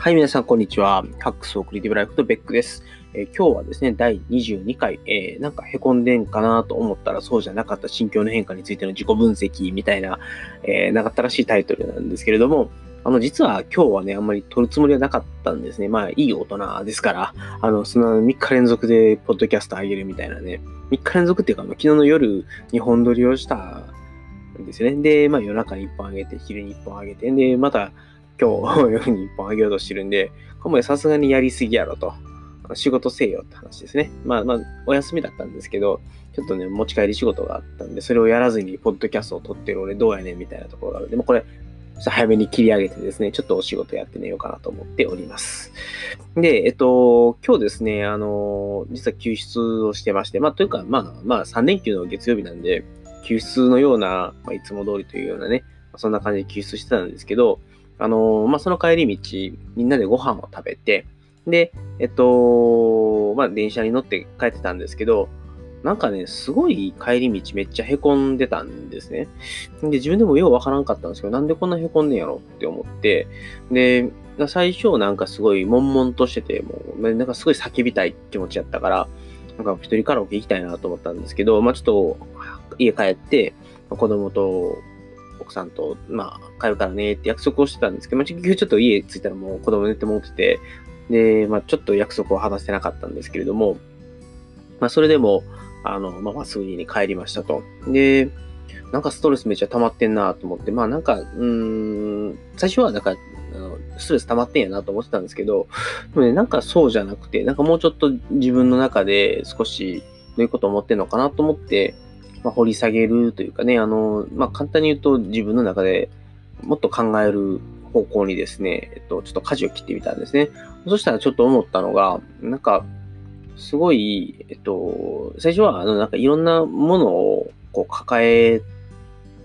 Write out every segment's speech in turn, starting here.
はい、皆さん、こんにちは。ハックスオクリティブライフとベックです。えー、今日はですね、第22回、えー、なんか凹んでんかなと思ったらそうじゃなかった心境の変化についての自己分析みたいな、えー、長ったらしいタイトルなんですけれども、あの、実は今日はね、あんまり撮るつもりはなかったんですね。まあ、いい大人ですから、あの、その3日連続でポッドキャスト上げるみたいなね、3日連続っていうか、昨日の夜、2本撮りをしたんですよね。で、まあ、夜中に1本上げて、昼に1本上げて、で、また、今日夜に1本あげようとしてるんで、これもさすがにやりすぎやろと。仕事せえよって話ですね。まあまあ、お休みだったんですけど、ちょっとね、持ち帰り仕事があったんで、それをやらずに、ポッドキャストを撮ってる俺どうやねんみたいなところがあるんで、もこれ、早めに切り上げてですね、ちょっとお仕事やって寝ようかなと思っております。で、えっと、今日ですね、あの、実は救出をしてまして、まあ、というか、まあ、まあ、3連休の月曜日なんで、救出のような、まあ、いつも通りというようなね、そんな感じで救出してたんですけど、あの、まあ、その帰り道、みんなでご飯を食べて、で、えっと、まあ、電車に乗って帰ってたんですけど、なんかね、すごい帰り道めっちゃ凹んでたんですね。で、自分でもようわからんかったんですけど、なんでこんな凹んでんやろって思って、で、最初なんかすごい悶々としてて、もう、なんかすごい叫びたい気持ちやったから、なんか一人カラオケ行きたいなと思ったんですけど、まあちょっと家帰って、子供と奥さんと、まあ、帰るからねって約束をしてたんですけど、まあ、結局ちょっと家着いたらもう子供寝て持ってて、で、まあ、ちょっと約束を果たせなかったんですけれども、まあ、それでも、あの、まあ、すぐ家に帰りましたと。で、なんかストレスめっちゃ溜まってんなと思って、まあなんか、うん、最初はなんか、あのストレス溜まってんやなと思ってたんですけど、でもね、なんかそうじゃなくて、なんかもうちょっと自分の中で少しどういうこと思ってんのかなと思って、まあ、掘り下げるというかね、あの、まあ、簡単に言うと自分の中でもっと考える方向にですね、えっと、ちょっと舵を切ってみたんですね。そしたらちょっと思ったのが、なんか、すごい、えっと、最初は、あの、なんかいろんなものをこう抱え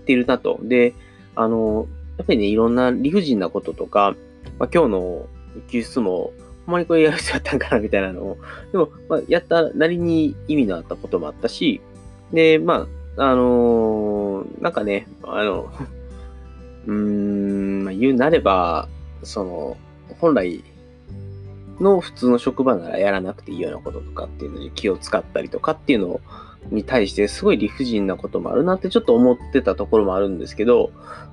てるなと。で、あの、やっぱりね、いろんな理不尽なこととか、まあ、今日の救出も、ほんまにこれやる必要あったんかなみたいなのを、でも、まあ、やったなりに意味のあったこともあったし、で、まあ、あのー、なんかね、あの、うーん、まあ、言うなれば、その、本来の普通の職場ならやらなくていいようなこととかっていうのに気を使ったりとかっていうのに対してすごい理不尽なこともあるなってちょっと思ってたところもあるんですけど、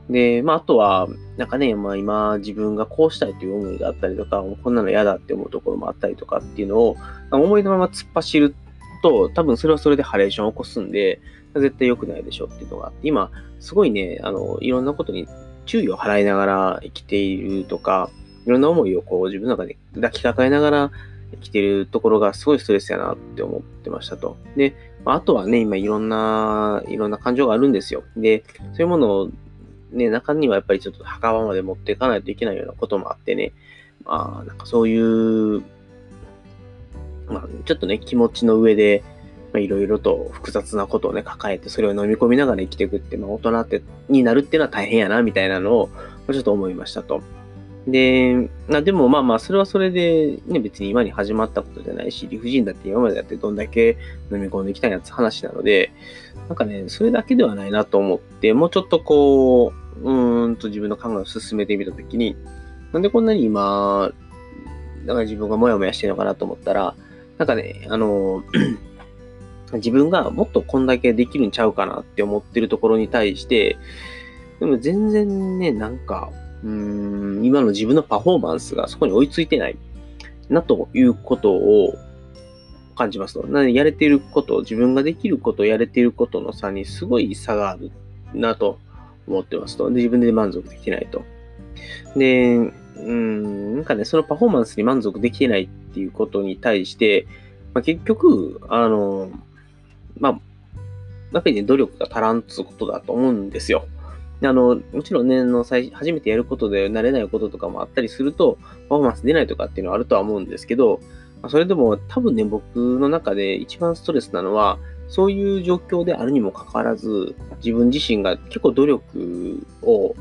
で、まあ、あとは、なんかね、まあ今自分がこうしたいという思いがあったりとか、こんなの嫌だって思うところもあったりとかっていうのを、思いのまま突っ走ると、多分それはそれでハレーションを起こすんで、絶対良くないでしょっていうのがあって、今、すごいね、あの、いろんなことに注意を払いながら生きているとか、いろんな思いをこう自分の中で抱きかかえながら生きているところがすごいストレスやなって思ってましたと。で、あとはね、今いろんな、いろんな感情があるんですよ。で、そういうものをね、中にはやっぱりちょっと墓場まで持っていかないといけないようなこともあってね、まあ、なんかそういうまあ、ちょっとね、気持ちの上で、いろいろと複雑なことをね、抱えて、それを飲み込みながら生きていくって、まあ、大人って、になるっていうのは大変やな、みたいなのを、ちょっと思いましたと。で、まあでもまあまあ、それはそれで、ね、別に今に始まったことじゃないし、理不尽だって今までだってどんだけ飲み込んできたやつ話なので、なんかね、それだけではないなと思って、もうちょっとこう、うーんと自分の考えを進めてみたときに、なんでこんなに今、だか自分がモヤモヤしてるのかなと思ったら、なんかね、あの、自分がもっとこんだけできるんちゃうかなって思ってるところに対して、でも全然ね、なんか、うーん、今の自分のパフォーマンスがそこに追いついてないなということを感じますと。なので、やれていること、自分ができること、やれていることの差にすごい差があるなと思ってますと。で、自分で満足できないと。で、うん、なんかね、そのパフォーマンスに満足できてないっていうことに対して、まあ、結局、あの、まあ、やっぱりね、努力が足らんつうことだと思うんですよ。あの、もちろんね、の最初めてやることで慣れないこととかもあったりすると、パフォーマンス出ないとかっていうのはあるとは思うんですけど、まあ、それでも多分ね、僕の中で一番ストレスなのは、そういう状況であるにもかかわらず、自分自身が結構努力を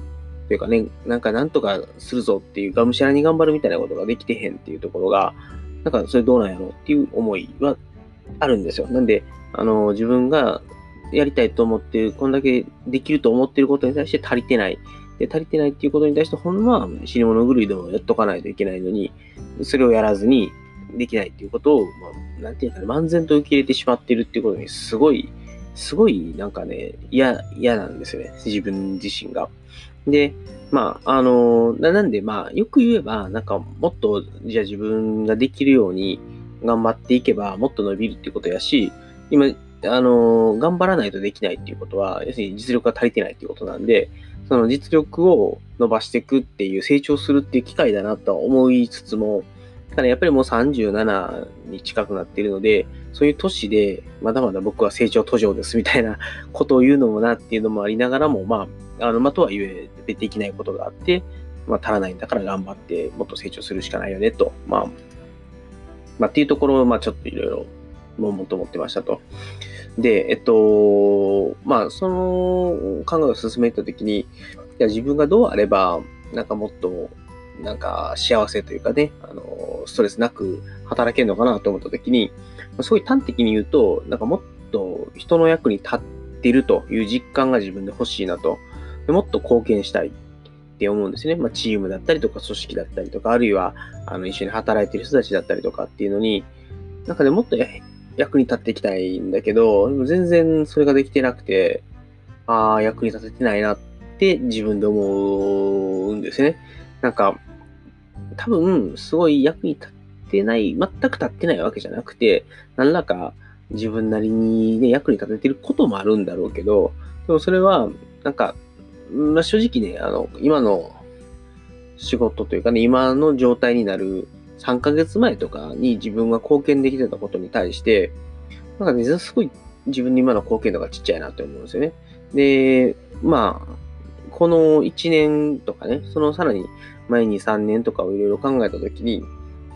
というかね、なんかなんとかするぞっていう、がむしゃらに頑張るみたいなことができてへんっていうところが、なんかそれどうなんやろうっていう思いはあるんですよ。なんで、あの、自分がやりたいと思ってる、こんだけできると思ってることに対して足りてない。で、足りてないっていうことに対して、ほんまは死に物狂いでもやっとかないといけないのに、それをやらずにできないっていうことを、まあ、なんていうかね、漫然と受け入れてしまってるっていうことに、すごい、すごいなんかね、嫌、嫌なんですよね。自分自身が。で、まあ、あの、なんで、まあ、よく言えば、なんか、もっと、じゃあ自分ができるように頑張っていけば、もっと伸びるってことやし、今、あの、頑張らないとできないっていうことは、要するに実力が足りてないっていうことなんで、その実力を伸ばしていくっていう、成長するっていう機会だなとは思いつつも、ただやっぱりもう37に近くなっているので、そういう年で、まだまだ僕は成長途上ですみたいなことを言うのもなっていうのもありながらも、まあ、あの、まあ、とはいえ、できないことがあって、まあ、足らないんだから頑張ってもっと成長するしかないよねと、まあ、まあ、っていうところを、まあ、ちょっといろいろ、もうもと思ってましたと。で、えっと、まあ、その考えを進めたときに、いや自分がどうあれば、なんかもっとなんか幸せというかね、あの、ストレスなく働けるのかなと思った時に、すごい端的に言うと、なんかもっと人の役に立ってるという実感が自分で欲しいなと。もっと貢献したいって思うんですね。まあ、チームだったりとか組織だったりとか、あるいはあの一緒に働いてる人たちだったりとかっていうのに、なんかね、もっと役に立っていきたいんだけど、全然それができてなくて、ああ、役に立ててないなって自分で思うんですね。なんか、多分、すごい役に立ってない、全く立ってないわけじゃなくて、何らか自分なりにね、役に立ててることもあるんだろうけど、でもそれは、なんか、まあ、正直ね、あの、今の仕事というかね、今の状態になる3ヶ月前とかに自分が貢献できてたことに対して、なんかね、すごい自分に今の貢献度がちっちゃいなって思うんですよね。で、まあ、この1年とかね、そのさらに前に3年とかをいろいろ考えたときに、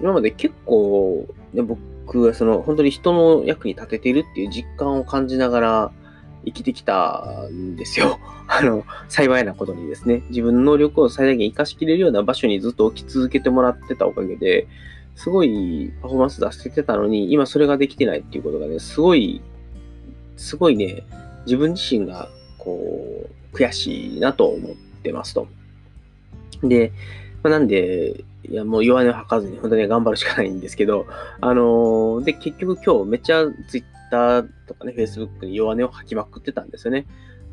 今まで結構、ね、僕はその本当に人の役に立てているっていう実感を感じながら生きてきたんですよ。あの、幸いなことにですね、自分の能力を最大限活かしきれるような場所にずっと置き続けてもらってたおかげで、すごいパフォーマンス出せてたのに、今それができてないっていうことがね、すごい、すごいね、自分自身が、こう、悔しいなと思ってますと。で、まあ、なんで、いや、もう弱音を吐かずに本当に頑張るしかないんですけど、あのー、で、結局今日めっちゃ Twitter とかね、Facebook に弱音を吐きまくってたんですよね。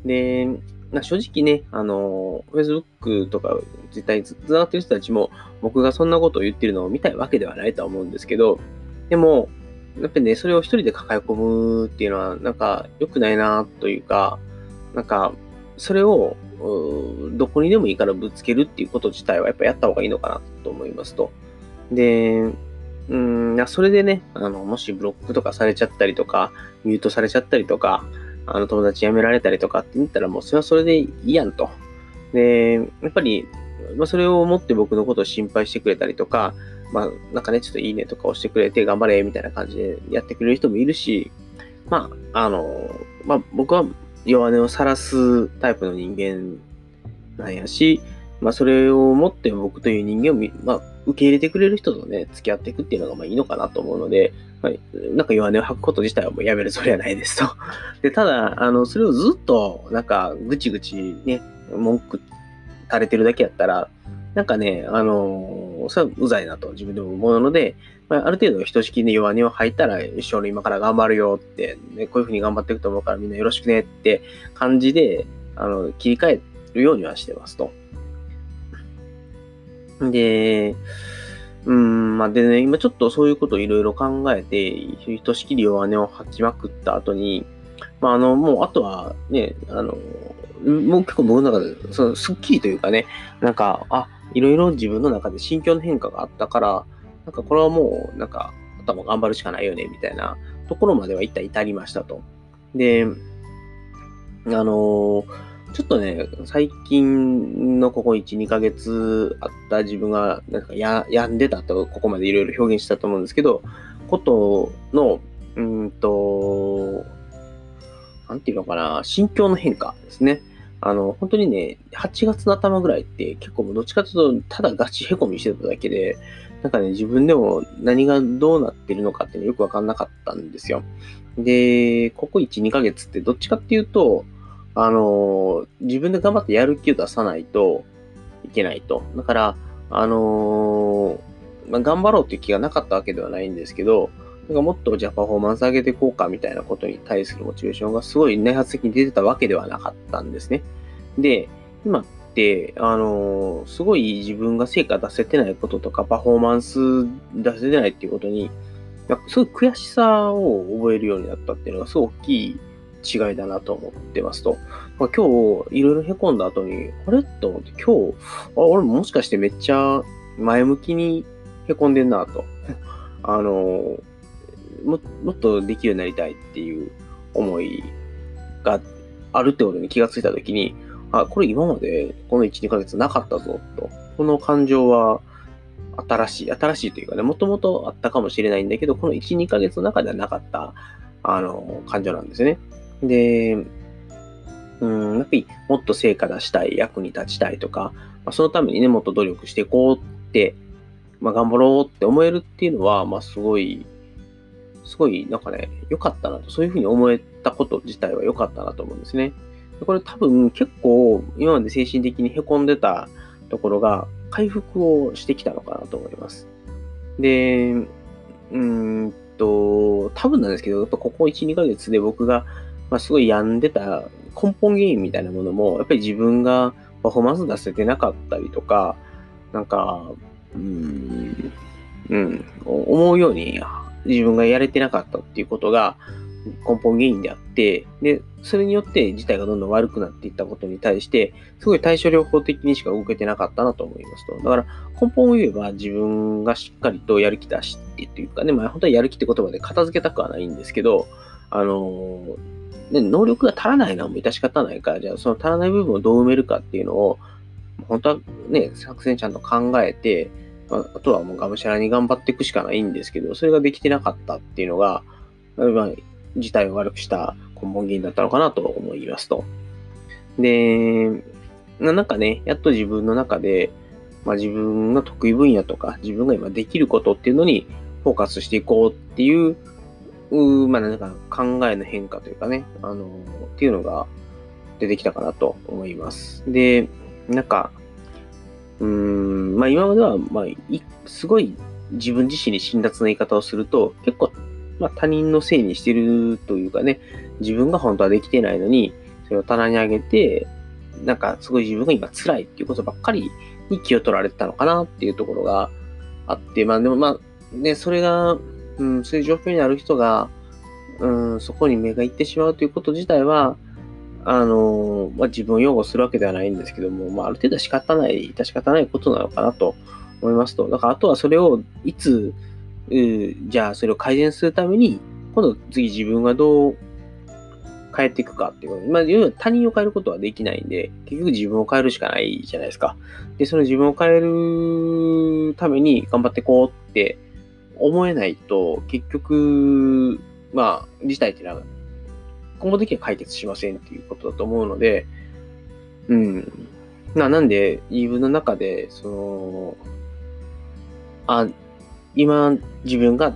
で、まあ、正直ね、あのー、Facebook とか Twitter につながってる人たちも、僕がそんなことを言ってるのを見たいわけではないとは思うんですけど、でも、やっぱりね、それを一人で抱え込むっていうのは、なんか良くないなというか、なんか、それをどこにでもいいからぶつけるっていうこと自体はやっぱやった方がいいのかなと思いますと。で、うん、それでね、あの、もしブロックとかされちゃったりとか、ミュートされちゃったりとか、あの、友達辞められたりとかって言ったらもうそれはそれでいいやんと。で、やっぱり、まあ、それを思って僕のことを心配してくれたりとか、まあ、なんかね、ちょっといいねとか押してくれて頑張れ、みたいな感じでやってくれる人もいるし、まあ、あの、まあ、僕は弱音を晒すタイプの人間なんやし、まあ、それを持って僕という人間を、まあ、受け入れてくれる人とね、付き合っていくっていうのがまあいいのかなと思うので、はい、なんか弱音を吐くこと自体はもうやめるそれはないですと。で、ただ、あの、それをずっと、なんか、ぐちぐちね、文句垂れてるだけやったら、なんかね、あの、それはうざいなと自分でも思うので、まあ、ある程度、ひとしきり弱音を吐いたら、一緒に今から頑張るよって、ね、こういうふうに頑張っていくと思うからみんなよろしくねって感じで、あの、切り替えるようにはしてますと。で、うん、まあ、でね、今ちょっとそういうことをいろいろ考えて、ひとしきり弱音を吐きまくった後に、まあ、あの、もう、あとはね、あの、もう結構僕の中で、その、スッキリというかね、なんか、あ、いろいろ自分の中で心境の変化があったから、なんかこれはもう、なんか、頭頑張るしかないよね、みたいなところまでは一体至りましたと。で、あのちょっとね、最近のここ1、2ヶ月あった自分が、なんかや、病んでたと、ここまでいろいろ表現したと思うんですけど、ことの、うんと、なんていうのかな、心境の変化ですね。あの、本当にね、8月の頭ぐらいって結構どっちかというと、ただガチへこみしてただけで、なんかね、自分でも何がどうなってるのかっていうのよくわかんなかったんですよ。で、ここ1、2ヶ月ってどっちかっていうと、あの、自分で頑張ってやる気を出さないといけないと。だから、あのまあ、頑張ろうっていう気がなかったわけではないんですけど、なんかもっとじゃあパフォーマンス上げていこうかみたいなことに対するモチベーションがすごい内発的に出てたわけではなかったんですね。で、今って、あのすごい自分が成果出せてないこととか、パフォーマンス出せてないっていうことに、なんかすごい悔しさを覚えるようになったっていうのがすごい大きい違いだなと思ってますと。まあ、今日、いろいろ凹んだ後に、あれ？と思って、今日、あ、俺もしかしてめっちゃ前向きに凹んでんなと。あの、ももっとできるようになりたいっていう思いがあるってことに気がついたときに、あ、これ今までこの1、2ヶ月なかったぞと。この感情は新しい、新しいというかね、もともとあったかもしれないんだけど、この1、2ヶ月の中ではなかった、あの、感情なんですね。で、うん、やっぱりもっと成果出したい、役に立ちたいとか、まあ、そのためにね、もっと努力していこうって、まあ、頑張ろうって思えるっていうのは、まあ、すごい、すごい、なんかね、良かったなと、そういうふうに思えたこと自体は良かったなと思うんですね。これ多分結構、今まで精神的に凹んでたところが、回復をしてきたのかなと思います。で、うーんと、多分なんですけど、やっぱここ1、2ヶ月で僕がまあ、すごい病んでた根本原因みたいなものも、やっぱり自分がパフォーマンス出せてなかったりとか、なんか、うん、うん、思うように自分がやれてなかったっていうことが根本原因であって、で、それによって事態がどんどん悪くなっていったことに対して、すごい対処療法的にしか動けてなかったなと思いますと。だから根本を言えば自分がしっかりとやる気出してというかね、まあ本当はやる気って言葉で片付けたくはないんですけど、あのね、能力が足らないのはもう致し方ないから、じゃあその足らない部分をどう埋めるかっていうのを、本当はね、作戦ちゃんと考えて、あとはもうがむしゃらに頑張っていくしかないんですけど、それができてなかったっていうのが、まあ、事態を悪くした根本原因だったのかなと思いますと。で、なんかね、やっと自分の中で、まあ、自分の得意分野とか、自分が今できることっていうのにフォーカスしていこうっていうまあ、なんか考えの変化というかね、あのっていうのが出てきたかなと思います。で、なんか、うーん、まあ今までは、まあ、すごい自分自身に辛辣な言い方をすると、結構、まあ他人のせいにしてるというかね、自分が本当はできてないのに、それを棚に上げて、なんかすごい自分が今辛いっていうことばっかりに気を取られてたのかなっていうところがあって、まあでもまあ、ね、それが、うん、そういう状況にある人が、うん、そこに目がいってしまうということ自体は、あの、まあ、自分を擁護するわけではないんですけども、まあ、ある程度仕方ない、致し方ないことなのかなと思いますと。だから、あとはそれをいつ、じゃあそれを改善するために、今度次自分がどう変えていくかっていうこと。まあ、要は他人を変えることはできないんで、結局自分を変えるしかないじゃないですか。で、その自分を変えるために頑張っていこうって思えないと、結局、まあ、事態っていうのは、根本的には解決しませんっていうことだと思うので、うん。な、なんで、自分の中で、その、あ、今、自分が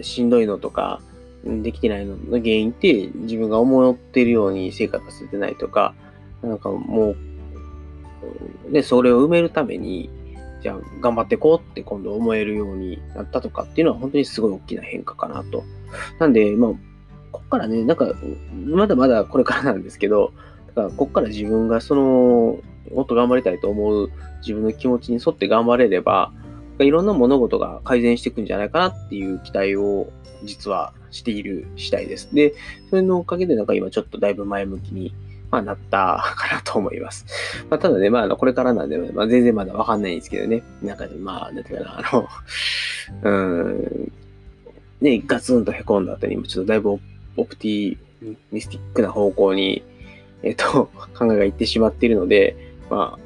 しんどいのとか、できてないのの原因って、自分が思ってるように成果出せてないとか、なんかもう、ね、それを埋めるために、じゃあ頑張ってこうって今度思えるようになったとかっていうのは本当にすごい大きな変化かなと。なんで、まあ、こっからね、なんか、まだまだこれからなんですけど、だからこっから自分がその、もっと頑張りたいと思う自分の気持ちに沿って頑張れれば、いろんな物事が改善していくんじゃないかなっていう期待を実はしている次第です。で、それのおかげでなんか今ちょっとだいぶ前向きにまあ、なったかなと思います。まあ、ただね、まあ、これからなんで、まあ、全然まだわかんないんですけどね。なんか、まあ、なんていうかな、あの、うん、ね、ガツンと凹んだ後に、ちょっとだいぶオプティミスティックな方向に、えっ、と、考えがいってしまっているので、ま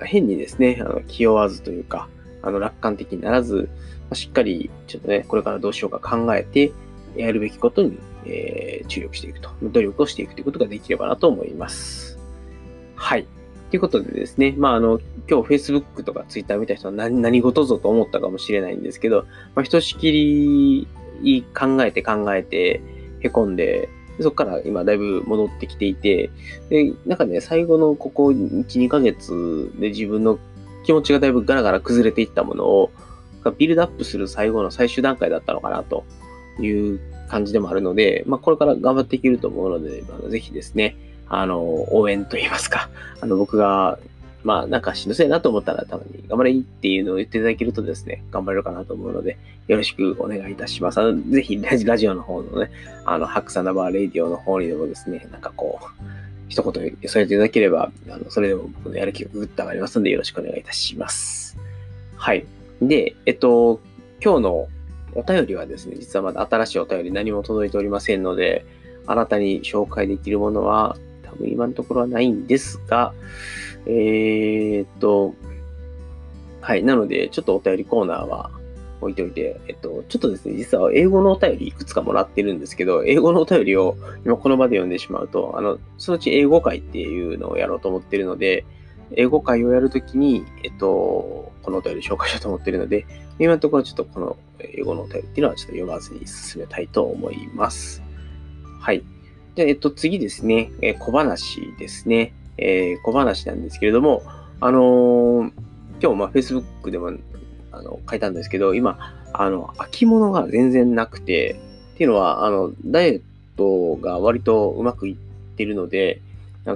あ、変にですね、あの気負わずというか、あの、楽観的にならず、まあ、しっかり、ちょっとね、これからどうしようか考えて、やるべきことにえー、注力していくと、努力をしていくということができればなと思います。はい。ということでですね、まあ、あの、今日 Facebook とか Twitter 見た人は何何事ぞと思ったかもしれないんですけど、まあ、ひとしきり考えて考えて、へこんで、そこから今だいぶ戻ってきていて、で、なんかね、最後のここ1、2ヶ月で自分の気持ちがだいぶガラガラ崩れていったものを、ビルドアップする最後の最終段階だったのかなという感じでもあるので、まあ、これから頑張っていけると思うので、あのぜひですね、あの、応援といいますか、あの、僕がまあ、なんかしんどそうやなと思ったら、たまに頑張れいいっていうのを言っていただけるとですね、頑張れるかなと思うので、よろしくお願いいたします。あのぜひラジ、オの方のね、あの、ハクサナバーレイディオの方にでもですね、なんかこう、一言添えていただければ、あのそれでも僕のやる気がぐっと上がりますので、よろしくお願いいたします。はい。で、えっと、今日のお便りはですね、実はまだ新しいお便り何も届いておりませんので、あなたに紹介できるものは多分今のところはないんですが、えー、っと、はい。なので、ちょっとお便りコーナーは置いておいて、えっと、ちょっとですね、実は英語のお便りいくつかもらってるんですけど、英語のお便りを今この場で読んでしまうと、あの、そのうち英語会っていうのをやろうと思ってるので、英語会をやるときに、えっと、このお便り紹介しようと思っているので、今のところちょっとこの英語のお便りっていうのはちょっと読まずに進めたいと思います。はい。じゃあ、えっと、次ですね、え小話ですね。えー、小話なんですけれども、あのー、今日、まあ、Facebook でもあの書いたんですけど、今、あの、秋物が全然なくて、っていうのは、あの、ダイエットが割とうまくいってるので、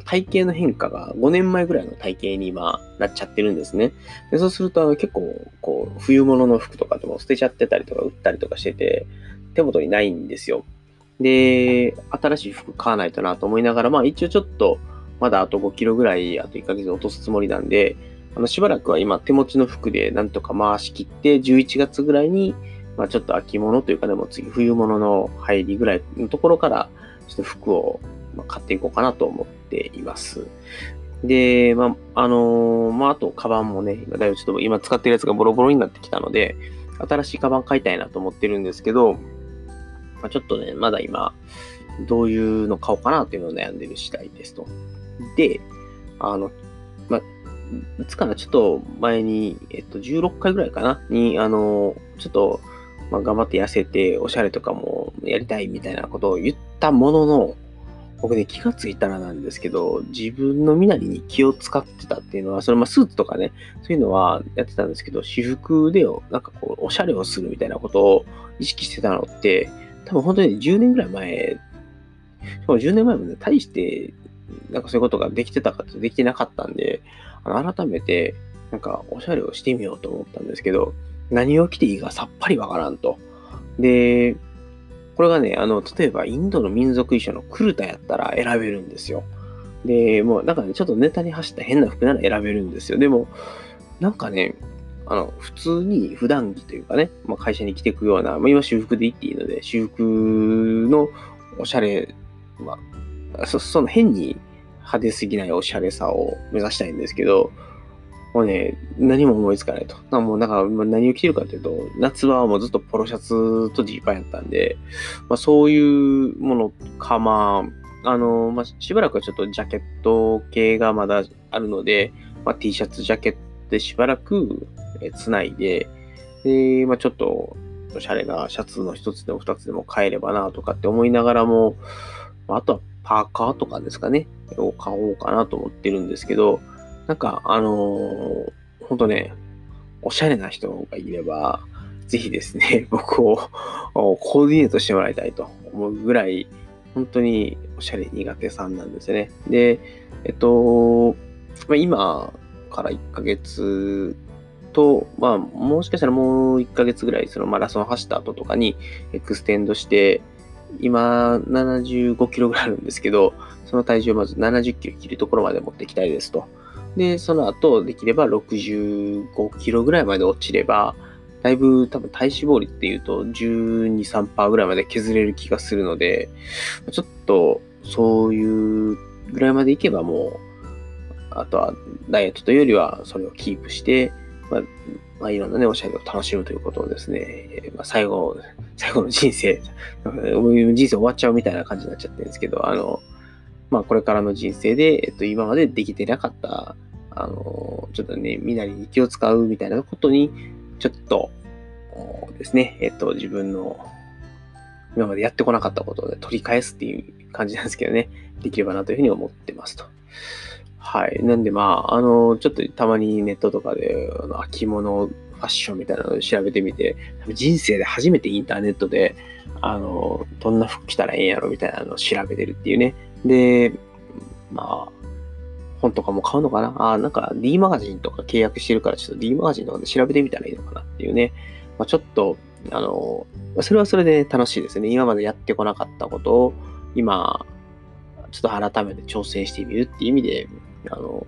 体型の変化が5年前ぐらいの体型に今なっちゃってるんですね。でそうするとあの結構こう冬物の服とかでも捨てちゃってたりとか売ったりとかしてて手元にないんですよ。で、新しい服買わないとなと思いながら、まあ一応ちょっとまだあと5キロぐらい、あと1ヶ月落とすつもりなんで、あの、しばらくは今手持ちの服でなんとか回し切って、11月ぐらいに、まあちょっと秋物というかでも次冬物の入りぐらいのところから、ちょっと服をま買っていこうかなと思っています。で、まあ、あのー、まあ、あと、カバンもね、今、だいぶちょっと今使ってるやつがボロボロになってきたので、新しいカバン買いたいなと思ってるんですけど、まあ、ちょっとね、まだ今、どういうの買おうかなっていうのを悩んでる次第ですと。で、あの、ま、いつかな、ちょっと前に、えっと、16回ぐらいかな、に、あの、ちょっと、ま頑張って痩せて、おしゃれとかもやりたいみたいなことを言ったものの、僕ね、気がついたらなんですけど、自分の身なりに気を使ってたっていうのは、それまあスーツとかね、そういうのはやってたんですけど、私服でなんかこう、おしゃれをするみたいなことを意識してたのって、多分本当に10年ぐらい前、しかも10年前もね、大してなんかそういうことができてたかってできてなかったんで、あの改めて、なんかおしゃれをしてみようと思ったんですけど、何を着ていいかさっぱりわからんと。で、これがね、あの、例えばインドの民族衣装のクルタやったら選べるんですよ。で、もうなんかね、ちょっとネタに走った変な服なら選べるんですよ。でも、なんかね、あの、普通に普段着というかね、まあ、会社に着ていくような、まあ、今私服で行っていいので、私服のおしゃれ、まあ、そその変に派手すぎないおしゃれさを目指したいんですけど、もうね、何も思いつかないと。なもうなんか何を着てるかというと、夏はもうずっとポロシャツとジーパンやったんで、まあ、そういうものか、まあ、あの、まあ、しばらくはちょっとジャケット系がまだあるので、まあ、T シャツ、ジャケットでしばらくつないで、で、まあ、ちょっとおしゃれなシャツの一つでも二つでも買えればなとかって思いながらも、あとはパーカーとかですかね、を買おうかなと思ってるんですけど、なんか、あのー、ほんとね、おしゃれな人がいれば、ぜひですね、僕をコーディネートしてもらいたいと思うぐらい、本当におしゃれ苦手さんなんですよね。で、えっと、今から1ヶ月と、まあ、もしかしたらもう1ヶ月ぐらい、そのマラソン走った後とかに extend して、今、75キロぐらいあるんですけど、その体重をまず70キロ切るところまで持っていきたいですと。で、その後、できれば65キロぐらいまで落ちれば、だいぶ多分体脂肪率っていうと12、3%ぐらいまで削れる気がするので、ちょっとそういうぐらいまでいけばもう、あとはダイエットというよりはそれをキープして、まあ、まあ、いろんなね、おしゃれを楽しむということをですね、まあ、最後、最後の人生、人生終わっちゃうみたいな感じになっちゃってるんですけど、あの、まあ、これからの人生で、えっと、今までできてなかった、あの、ちょっとね、身なりに気を使うみたいなことに、ちょっとですね、えっと、自分の今までやってこなかったことで取り返すっていう感じなんですけどね、できればなというふうに思ってますと。はい。なんでまあ、あの、ちょっとたまにネットとかで、あの秋物ファッションみたいなのを調べてみて、人生で初めてインターネットで、あの、どんな服着たらええんやろみたいなのを調べてるっていうね。で、まあ、本とかも買うのかな？あ、なんか D マガジンとか契約してるから、ちょっと D マガジンとかで調べてみたらいいのかなっていうね。まあ、ちょっと、あの、それはそれで楽しいですね。今までやってこなかったことを、今、ちょっと改めて挑戦してみるっていう意味で、あの、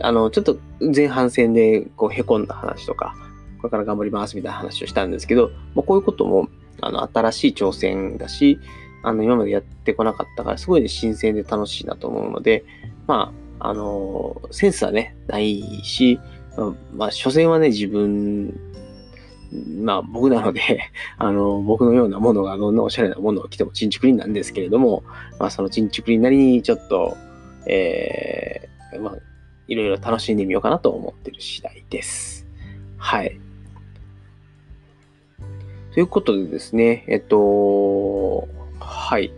あの、ちょっと前半戦でこう凹んだ話とか、これから頑張りますみたいな話をしたんですけど、まあ、こういうことも、あの、新しい挑戦だし、あの、今までやってこなかったから、すごい、ね、新鮮で楽しいなと思うので、まあ、あの、センスはね、ないし、まあ、所詮はね、自分、まあ、僕なので あの、僕のようなものがどんなおしゃれなものを着てもチンチクリンなんですけれども、まあ、そのチンチクリンなりにちょっと、えー、まあ、いろいろ楽しんでみようかなと思ってる次第です。はい。ということでですね、えっと、はい。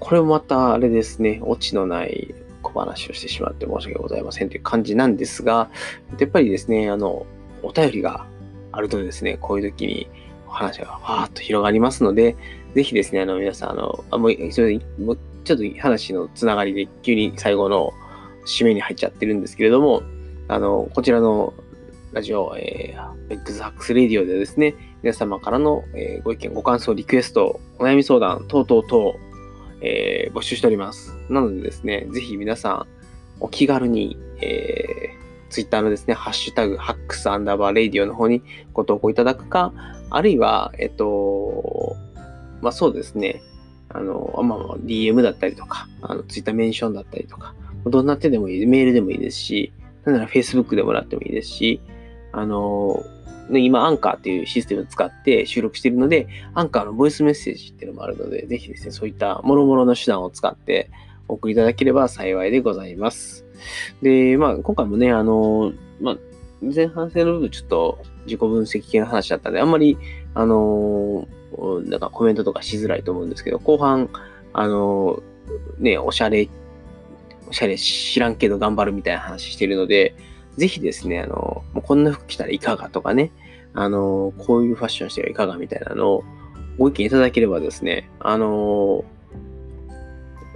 これもまたあれですね、オチのない小話をしてしまって申し訳ございませんという感じなんですが、やっぱりですね、あの、お便りがあるとですね、こういう時にお話がわーっと広がりますので、ぜひですね、あの、皆さん、あの、あもうちょっと話のつながりで急に最後の締めに入っちゃってるんですけれども、あの、こちらのラジオ、えー、ベックスハックスレディオでですね、皆様からの、えー、ご意見、ご感想、リクエスト、お悩み相談、等々等、えー、募集しております。なのでですね、ぜひ皆さん、お気軽に、えー、ツイッターのですね、ハッシュタグ、ハックスアンダーバーレディオの方にご投稿いただくか、あるいは、えっと、まあそうですね、あの、まあ、DM だったりとか、あの、ツイッターメンションだったりとか、どんな手でもいい、メールでもいいですし、なんなら Facebook でもらってもいいですし、あの、今、アンカーっていうシステムを使って収録しているので、アンカーのボイスメッセージっていうのもあるので、ぜひですね、そういった諸々の手段を使ってお送りいただければ幸いでございます。で、まあ、今回もね、あの、まあ、前半戦の部分ちょっと自己分析系の話だったんで、あんまり、あの、なんかコメントとかしづらいと思うんですけど、後半、あの、ね、おしゃれ、おしゃれ知らんけど頑張るみたいな話してるので、ぜひですね、あの、こんな服着たらいかがとかね、あの、こういうファッションしてはいかがみたいなのをご意見いただければですね、あの、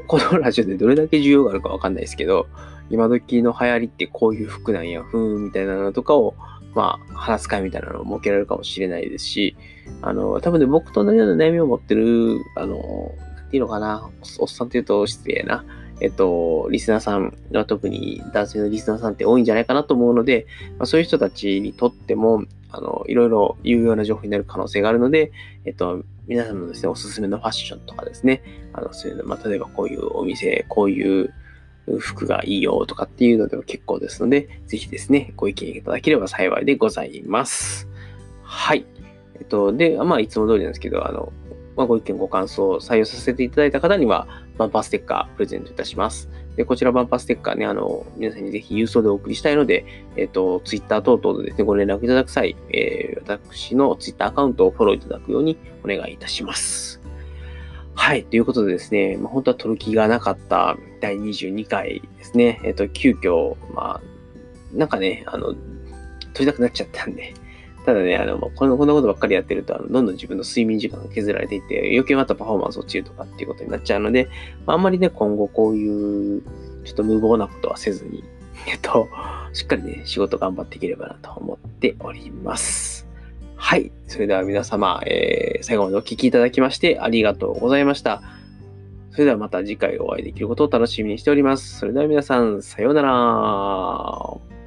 このラジオでどれだけ需要があるかわかんないですけど、今時の流行りってこういう服なんや、ふーんみたいなのとかを、まあ、話す会みたいなのを設けられるかもしれないですし、あの、多分ね、僕と同じような悩みを持ってる、あの、なんていうのかな、おっさんって言うと失礼な、えっと、リスナーさんは特に男性のリスナーさんって多いんじゃないかなと思うので、まあ、そういう人たちにとっても、あの、いろいろ有用な情報になる可能性があるので、えっと、皆さんのですね、おすすめのファッションとかですね、あの、そういうの、まあ、例えばこういうお店、こういう服がいいよとかっていうのでも結構ですので、ぜひですね、ご意見いただければ幸いでございます。はい。えっと、で、まあ、いつも通りなんですけど、あの、まあ、ご意見、ご感想を採用させていただいた方には、バンパーステッカープレゼントいたします。で、こちらバンパーステッカーね、あの、皆さんにぜひ郵送でお送りしたいので、えっ、と、ツイッター等々でですね、ご連絡いただく際、えー、私のツイッターアカウントをフォローいただくようにお願いいたします。はい。ということでですね、まあ、本当は取る気がなかった第22回ですね。えっ、と、急遽、まあ、なんかね、あの、撮りたくなっちゃったんで、ただね、あの、この、こんなことばっかりやってると、あの、どんどん自分の睡眠時間が削られていって、余計またパフォーマンス落ちるとかっていうことになっちゃうので、まあ、あんまりね、今後こういう、ちょっと無謀なことはせずに、えっと、しっかりね、仕事頑張っていければなと思っております。はい。それでは皆様、えー、最後までお聴きいただきましてありがとうございました。それではまた次回お会いできることを楽しみにしております。それでは皆さん、さようなら。